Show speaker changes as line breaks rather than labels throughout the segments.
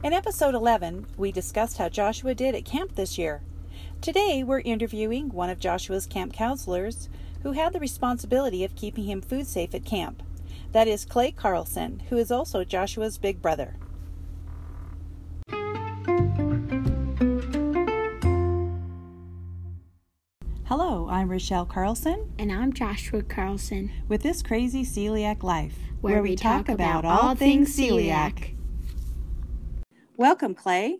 In episode 11, we discussed how Joshua did at camp this year. Today, we're interviewing one of Joshua's camp counselors who had the responsibility of keeping him food safe at camp. That is Clay Carlson, who is also Joshua's big brother. Hello, I'm Rochelle Carlson
And I'm Joshua Carlson,
with This Crazy Celiac Life,
where, we talk about all things celiac.
Welcome, Clay.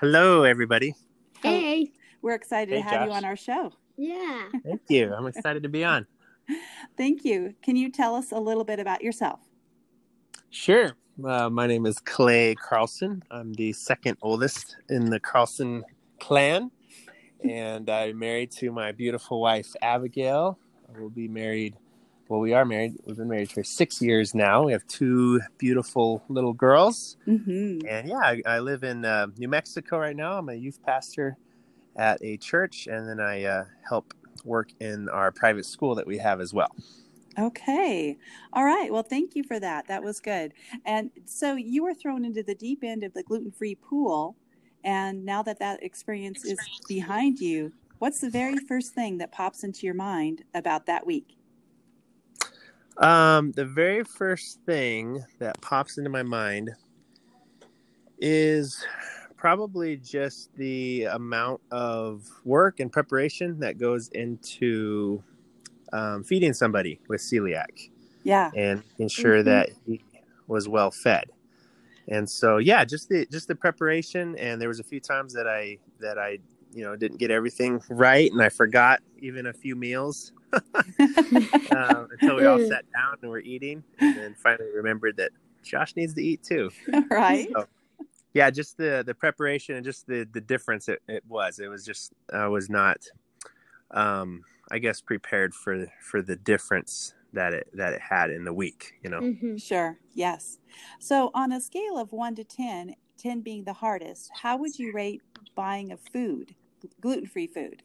Hello, everybody.
Hey.
We're excited
Hey,
to have you on our show.
Yeah.
Thank you. I'm excited to be on.
Thank you. Can you tell us a little bit about yourself?
Sure. Uh, my name is Clay Carlson. I'm the second oldest in the Carlson clan, and I'm married to my beautiful wife, Abigail. We'll be married. Well, we are married. We've been married for six years now. We have two beautiful little girls.
Mm-hmm.
And yeah, I, I live in uh, New Mexico right now. I'm a youth pastor at a church, and then I uh, help work in our private school that we have as well.
Okay. All right. Well, thank you for that. That was good. And so you were thrown into the deep end of the gluten free pool. And now that that experience is behind you, what's the very first thing that pops into your mind about that week?
Um, the very first thing that pops into my mind is probably just the amount of work and preparation that goes into um, feeding somebody with celiac
Yeah.
and ensure
Mhm.
that he was well fed. And so, yeah, just the just the preparation. And there was a few times that I that I you know didn't get everything right, and I forgot even a few meals um, until we all sat down and were eating, and then finally remembered that Josh needs to eat too.
right.
So, yeah, just the the preparation and just the the difference it, it was. It was just I was not, um, I guess, prepared for for the difference that it that it had in the week. You know.
hmm
Sure. Yes. So, on a scale of 1 to 10, 10 being the hardest, how would you rate buying of food, gluten free food?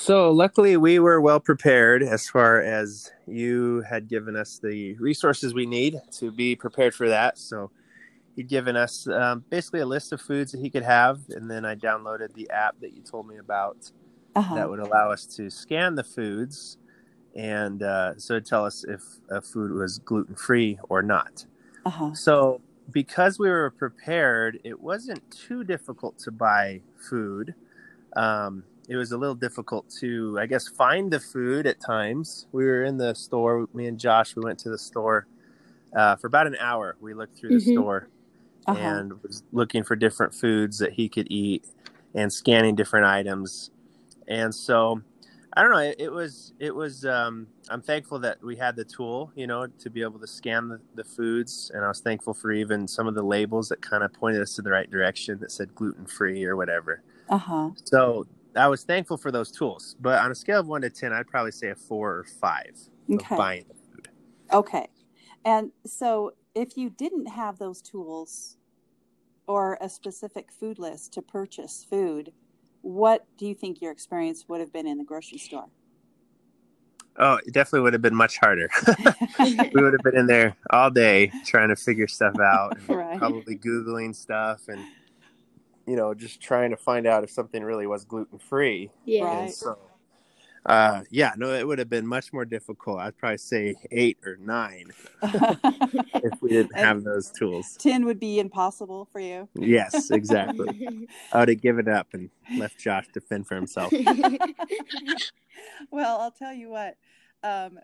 So luckily, we were well prepared as far as you had given us the resources we need to be prepared for that. So he'd given us um, basically a list of foods that he could have, and then I downloaded the app that you told me about
Uh-huh.
that would allow us to scan the foods, and uh, so it'd tell us if a food was gluten free or not.
Uh-huh.
So, because we were prepared, it wasn't too difficult to buy food. Um, it was a little difficult to, I guess, find the food at times. We were in the store, me and Josh, we went to the store uh, for about an hour. We looked through the
Mhm.
store
Uh-huh.
and was looking for different foods that he could eat and scanning different items. And so, I don't know. It, it was it was. Um, I'm thankful that we had the tool, you know, to be able to scan the, the foods, and I was thankful for even some of the labels that kind of pointed us in the right direction that said gluten free or whatever.
Uh-huh.
So I was thankful for those tools. But on a scale of one to ten, I'd probably say a four or five of
Okay.
buying the food.
Okay. And so if you didn't have those tools or a specific food list to purchase food, what do you think your experience would have been in the grocery store?
Oh, it definitely would have been much harder. we would have been in there all day trying to figure stuff out and
Right.
probably googling stuff and you know just trying to find out if something really was gluten free
Yeah.
And so uh yeah no it would have been much more difficult i'd probably say eight or nine if we didn't have those tools
10 would be impossible for you.
yes exactly i would have given up and left josh to fend for himself
well, I'll tell you what, um,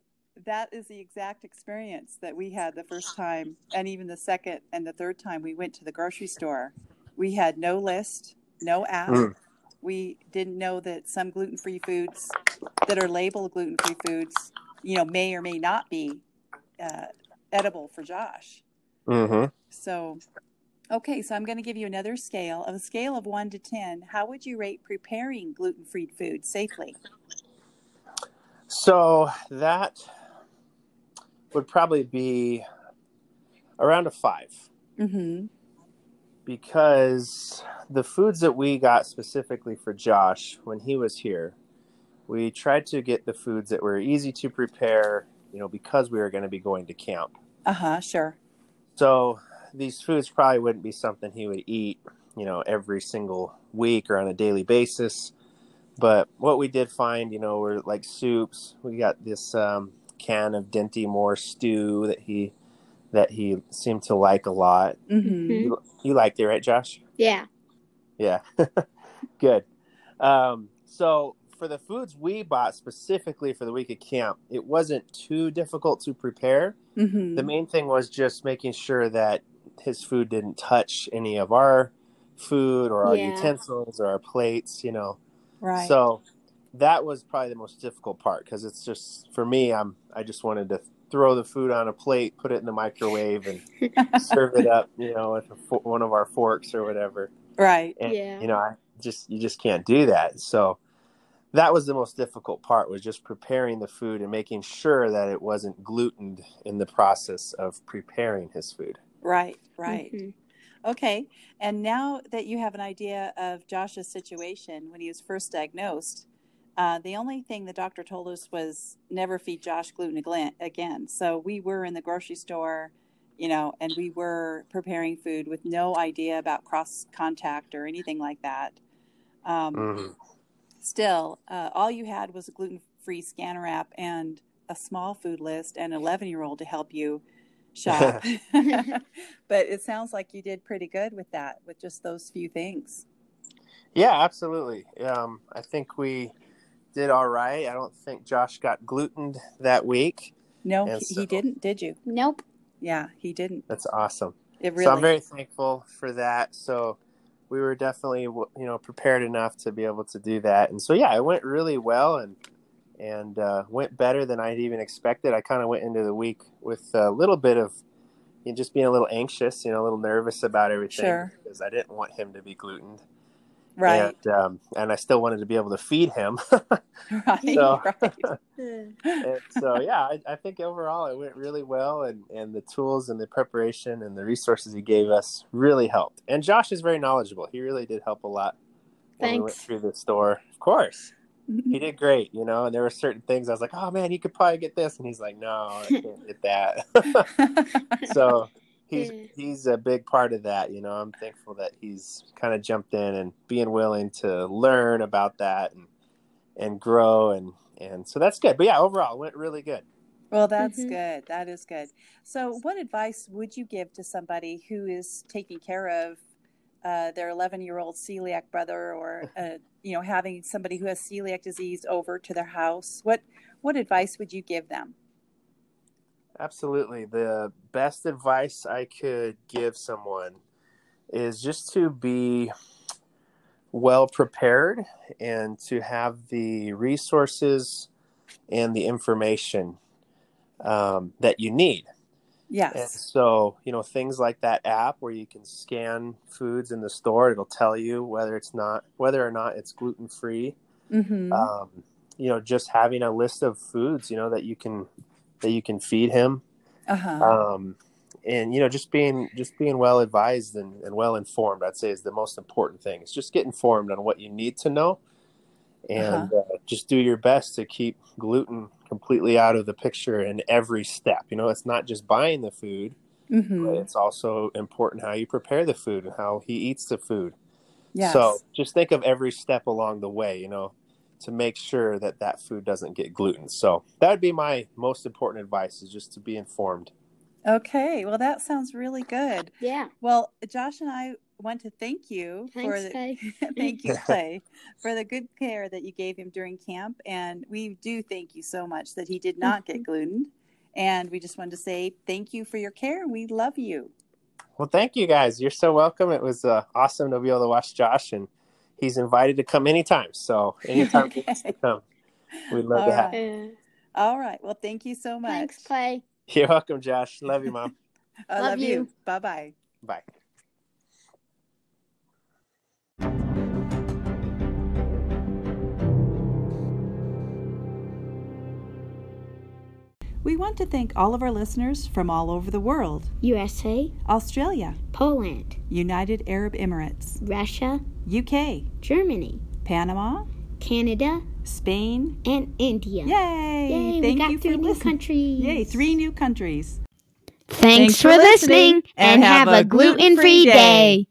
that is the exact experience that we had the first time, and even the second and the third time we went to the grocery store. We had no list, no app.
Mm.
We didn't know that some gluten free foods that are labeled gluten free foods, you know, may or may not be uh, edible for Josh.
hmm
So, okay, so I'm going to give you another scale. Of a scale of 1 to 10, how would you rate preparing gluten free food safely?
so that would probably be around a five
Mm-hmm.
Because the foods that we got specifically for Josh when he was here, we tried to get the foods that were easy to prepare, you know, because we were going to be going to camp.
Uh huh, sure.
So these foods probably wouldn't be something he would eat, you know, every single week or on a daily basis. But what we did find, you know, were like soups. We got this um, can of Dinty Moore stew that he that he seemed to like a lot.
Mm-hmm.
You, you liked it, right, Josh?
Yeah.
Yeah, good. Um, so for the foods we bought specifically for the week of camp, it wasn't too difficult to prepare.
Mm-hmm.
The main thing was just making sure that his food didn't touch any of our food or our
Yeah.
utensils or our plates, you know.
right.
So that was probably the most difficult part because it's just for me. I'm I just wanted to throw the food on a plate, put it in the microwave, and serve it up, you know, with a, fo- one of our forks or whatever.
right.
And,
Yeah.
You know, I just you just can't do that. So that was the most difficult part was just preparing the food and making sure that it wasn't glutened in the process of preparing his food.
Right. Right.
Mhm.
Okay. And now that you have an idea of Josh's situation when he was first diagnosed, uh, the only thing the doctor told us was never feed Josh gluten again. So we were in the grocery store, you know, and we were preparing food with no idea about cross contact or anything like that. Um,
Mhm.
Still, uh, all you had was a gluten free scanner app and a small food list and an 11 year old to help you shop. but it sounds like you did pretty good with that, with just those few things.
Yeah, absolutely. Um, I think we did all right. I don't think Josh got glutened that week.
No, he,
so-
he didn't, did you?
Nope.
Yeah, he didn't.
That's awesome.
It really.
So I'm very thankful for that. So we were definitely, you know, prepared enough to be able to do that. And so yeah, it went really well and and uh, went better than I'd even expected. I kind of went into the week with a little bit of you know, just being a little anxious, you know, a little nervous about everything
Sure.
because I didn't want him to be glutened.
Right,
And, um, and I still wanted to be able to feed him.
right,
so,
right.
and so yeah, I, I think overall it went really well, and and the tools and the preparation and the resources he gave us really helped. And Josh is very knowledgeable; he really did help a lot when we went through the store. Of course, he did great, you know. And there were certain things I was like, "Oh man, you could probably get this," and he's like, "No, I can't get that." so he's
Yeah.
he's a big part of that. You know, I'm thankful that he's kind of jumped in and being willing to learn about that and and grow and and so that's good. But yeah, overall, it went really good.
Well, that's
Mhm.
good. That is good. So, what advice would you give to somebody who is taking care of uh, their 11 year old celiac brother, or uh, you know, having somebody who has celiac disease over to their house? What what advice would you give them?
Absolutely. The best advice I could give someone is just to be well prepared and to have the resources and the information um, that you need. And
Yes.
so, you know, things like that app where you can scan foods in the store, it'll tell you whether it's not whether or not it's gluten free.
Mm-hmm.
Um, you know, just having a list of foods, you know, that you can that you can feed him
uh huh.
um, and you know just being just being well advised and, and well informed i'd say is the most important thing it's just get informed on what you need to know and uh just do your best to keep gluten completely out of the picture in every step you know it's not just buying the food
mm-hmm.
but it's also important how you prepare the food and how he eats the food
Yes.
so just think of every step along the way you know to make sure that that food doesn't get gluten so that would be my most important advice is just to be informed
okay. Well, that sounds really good.
Yeah.
Well, Josh and I want to thank you for the
Faye.
thank you, Clay, for the good care that you gave him during camp. And we do thank you so much that he did not get gluten. And we just wanted to say thank you for your care. We love you.
Well, thank you guys. You're so welcome. It was uh, awesome to be able to watch Josh, and he's invited to come anytime. So anytime he wants to come, we'd love
All
to have.
right.
Yeah.
All right. Well, thank you so much.
Thanks, Clay.
You're welcome, Josh. Love you, mom.
I
Love
love you.
you.
Bye
We want to thank all of our listeners from all over the world
USA,
Australia,
Poland,
United Arab Emirates,
Russia,
UK,
Germany,
Panama,
Canada,
Spain.
and India.
Yay!
Yay,
Thank
we got
you
three
for
new
listening.
countries.
Yay, three new countries.
Thanks, for listening and have a gluten free day.